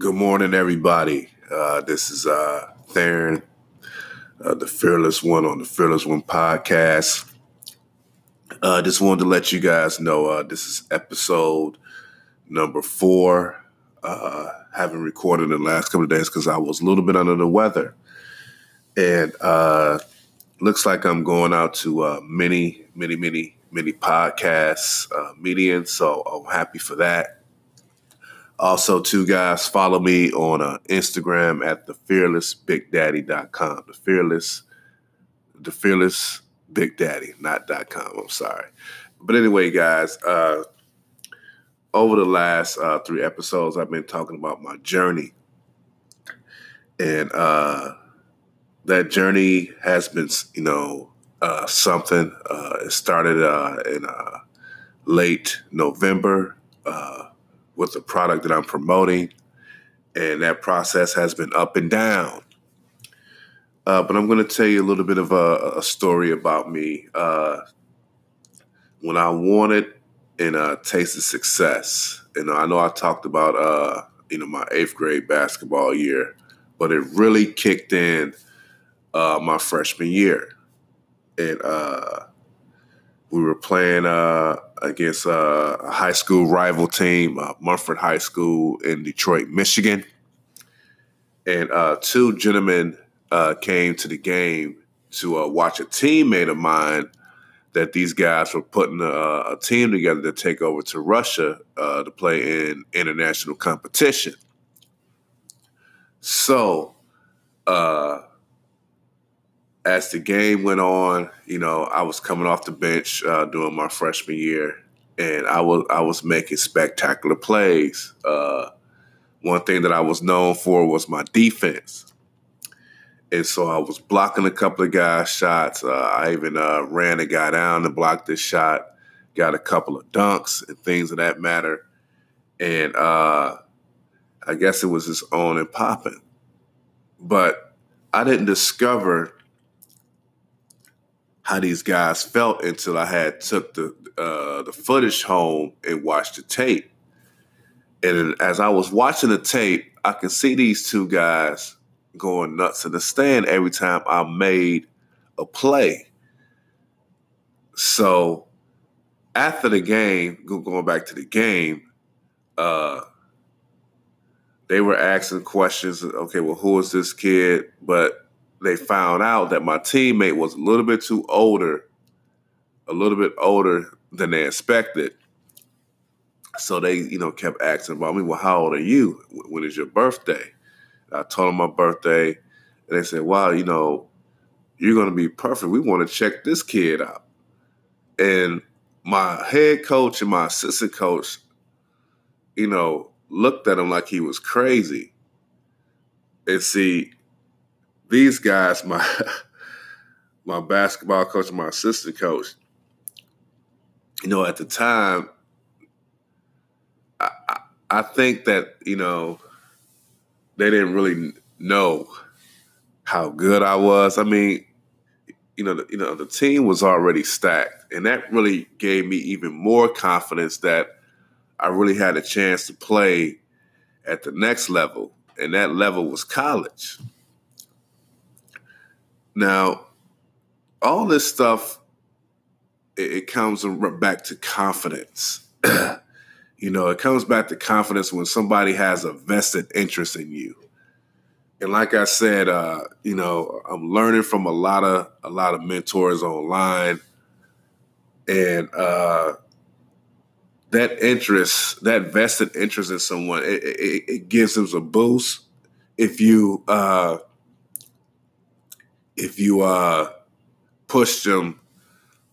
Good morning, everybody. Uh, this is uh, Theron, uh, the Fearless One on the Fearless One podcast. Uh, just wanted to let you guys know uh, this is episode number four. Uh, haven't recorded in the last couple of days because I was a little bit under the weather, and uh, looks like I'm going out to uh, many, many, many, many podcasts, uh, medians. So I'm happy for that. Also, two guys, follow me on uh, Instagram at the fearless big daddy.com. The fearless, the fearless big daddy, not com. I'm sorry. But anyway, guys, uh, over the last uh, three episodes, I've been talking about my journey. And uh, that journey has been, you know, uh, something. Uh, it started uh, in uh, late November uh, with the product that I'm promoting, and that process has been up and down. Uh, but I'm going to tell you a little bit of a, a story about me. Uh, when I wanted and uh, tasted success, and I know I talked about uh, you know my eighth grade basketball year, but it really kicked in uh, my freshman year, and uh, we were playing uh, against uh, a high school rival team, uh, Mumford High School in Detroit, Michigan. And uh, two gentlemen uh, came to the game to watch a teammate of mine that these guys were putting a, a team together to take over to Russia to play in international competition. So, uh, as the game went on, you know, I was coming off the bench uh, doing my freshman year, and I was I was making spectacular plays. Uh, one thing that I was known for was my defense, and so I was blocking a couple of guys' shots. Uh, I even uh, ran a guy down to block this shot, got a couple of dunks and things of that matter, and uh, I guess it was just on and popping, but I didn't discover how these guys felt until I had took the uh, the footage home and watched the tape. And as I was watching the tape, I could see these two guys going nuts in the stand every time I made a play. So after the game, going back to the game, uh, they were asking questions. Okay, well, who is this kid? But they found out that my teammate was a little bit too older, a little bit older than they expected. So they, you know, kept asking about me. Well, how old are you? When is your birthday? I told them my birthday, and they said, "Wow, you know, you're going to be perfect. We want to check this kid out." And my head coach and my assistant coach, you know, looked at him like he was crazy. And see, these guys, my my basketball coach my assistant coach, you know, at the time, I, I, I think that you know they didn't really know how good I was. I mean, you know, the, you know, the team was already stacked, and that really gave me even more confidence that I really had a chance to play at the next level, and that level was college. Now, all this stuff, it, it comes back to confidence. you know, it comes back to confidence when somebody has a vested interest in you. And like I said, uh, you know, I'm learning from a lot of a lot of mentors online, and uh, that interest, that vested interest in someone, it, it, it gives them a boost. If you uh, if you uh, push them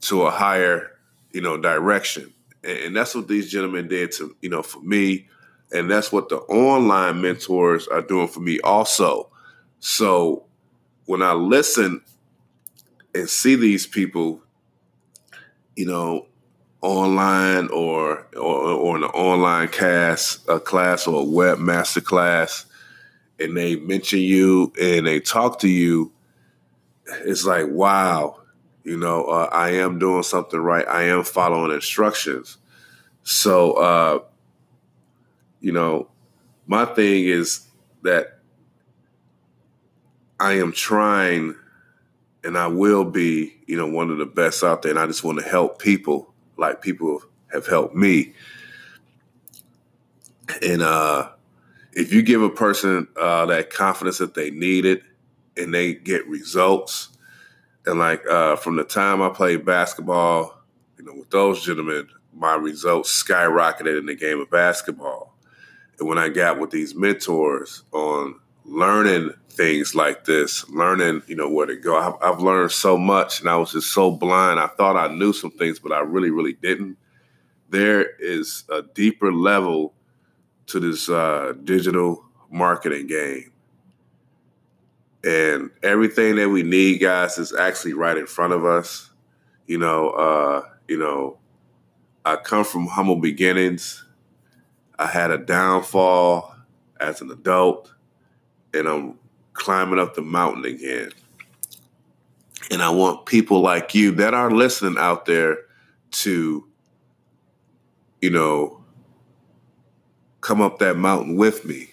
to a higher, you know, direction. And, and that's what these gentlemen did to, you know, for me. And that's what the online mentors are doing for me also. So when I listen and see these people, you know, online or or, or in an online class, a class or a web master class, and they mention you and they talk to you, it's like, wow, you know, uh, I am doing something right. I am following instructions. So, uh, you know, my thing is that I am trying and I will be, you know, one of the best out there. And I just want to help people like people have helped me. And uh, if you give a person uh, that confidence that they need it and they get results, and like uh, from the time I played basketball, you know, with those gentlemen, my results skyrocketed in the game of basketball. And when I got with these mentors on learning things like this, learning, you know, where to go, I've, I've learned so much and I was just so blind. I thought I knew some things, but I really, really didn't. There is a deeper level to this uh, digital marketing game. And everything that we need, guys, is actually right in front of us. You know, uh, you know, I come from humble beginnings. I had a downfall as an adult, and I'm climbing up the mountain again. And I want people like you that are listening out there to, you know, come up that mountain with me.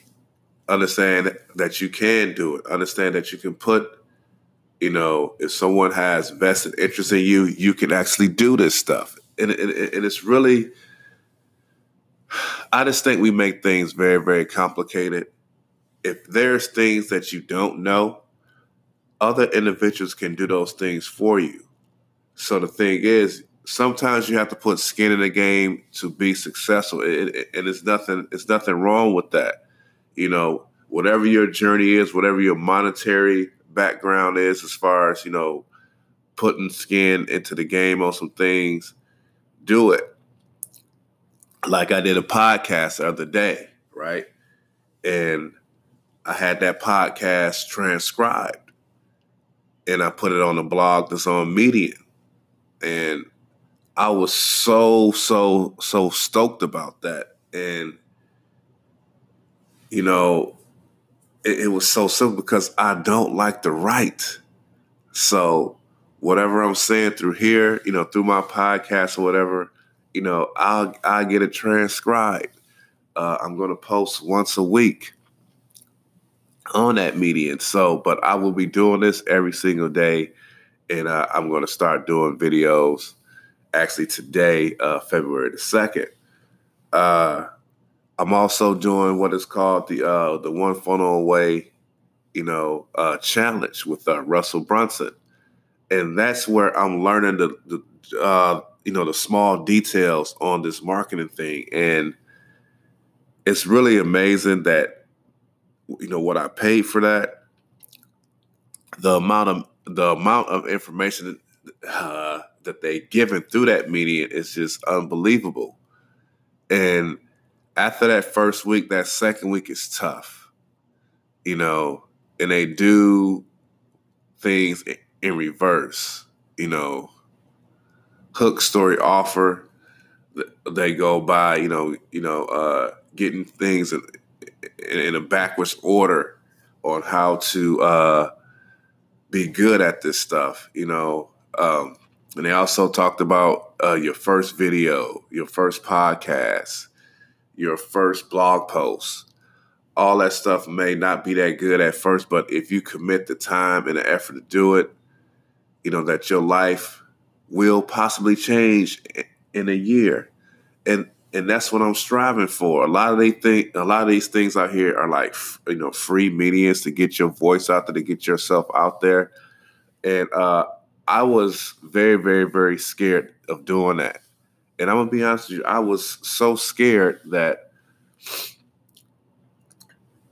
Understand that you can do it. Understand that you can put, you know, if someone has vested interest in you, you can actually do this stuff and, and, and it's really I just think we make things very, very complicated. If there's things that you don't know, other individuals can do those things for you. So the thing is, sometimes you have to put skin in the game to be successful, and it's nothing. It's nothing wrong with that. You know, whatever your journey is, whatever your monetary background is, as far as you know, putting skin into the game on some things do it. Like I did a podcast the other day, right? And I had that podcast transcribed and I put it on a blog that's on Medium. And I was so, so, so stoked about that. And, you know, it, it was so simple because I don't like to write. So whatever I'm saying through here, you know, through my podcast or whatever, you know, I'll I get it transcribed. Uh, I'm going to post once a week on that medium. So, but I will be doing this every single day, and uh, I'm going to start doing videos. Actually, today, uh, February the second. Uh, I'm also doing what is called the uh, the one funnel away, you know, uh, challenge with uh, Russell Brunson. And that's where I'm learning the, the uh, you know the small details on this marketing thing, and it's really amazing that you know what I paid for that, the amount of the amount of information uh, that they given through that media is just unbelievable, and after that first week, that second week is tough, you know, and they do things in reverse. You know, hook story offer. They go by, you know, you know, uh, getting things in, in a backwards order on how to uh, be good at this stuff. You know, um, and they also talked about uh, your first video, your first podcast, your first blog post. All that stuff may not be that good at first, but if you commit the time and the effort to do it, you know, that your life will possibly change in a year. And and that's what I'm striving for. A lot of they think a lot of these things out here are like you know free mediums to get your voice out there, to get yourself out there. And uh, I was very, very, very scared of doing that. And I'm gonna be honest with you, I was so scared that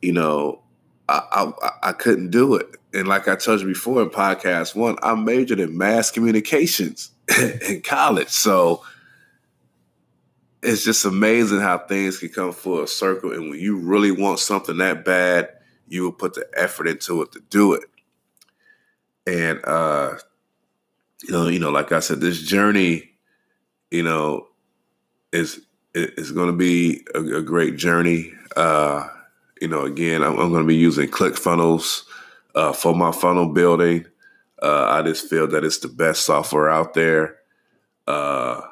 you know I, I, I couldn't do it and like I told you before in podcast one, I majored in mass communications in college. So it's just amazing how things can come full circle. And when you really want something that bad, you will put the effort into it to do it. And uh, you know, you know, like I said, this journey, you know, it's is going to be a, a, great journey. Uh, you know, again, I'm, I'm going to be using ClickFunnels uh, for my funnel building. Uh, I just feel that it's the best software out there. Uh,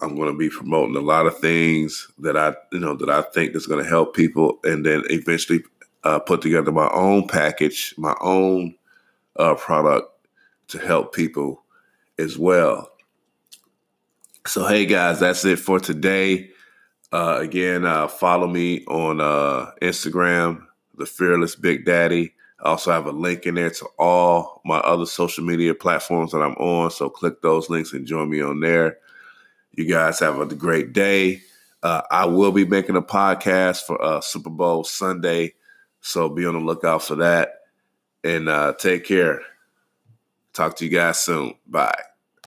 I'm going to be promoting a lot of things that I, you know, that I think is going to help people, and then eventually uh, put together my own package, my own uh, product to help people as well. So, hey guys, that's it for today. Uh, again, uh, follow me on uh, Instagram, the Fearless Big Daddy. I also have a link in there to all my other social media platforms that I'm on. So click those links and join me on there. You guys have a great day. Uh, I will be making a podcast for uh, Super Bowl Sunday. So be on the lookout for that. And uh, take care. Talk to you guys soon. Bye.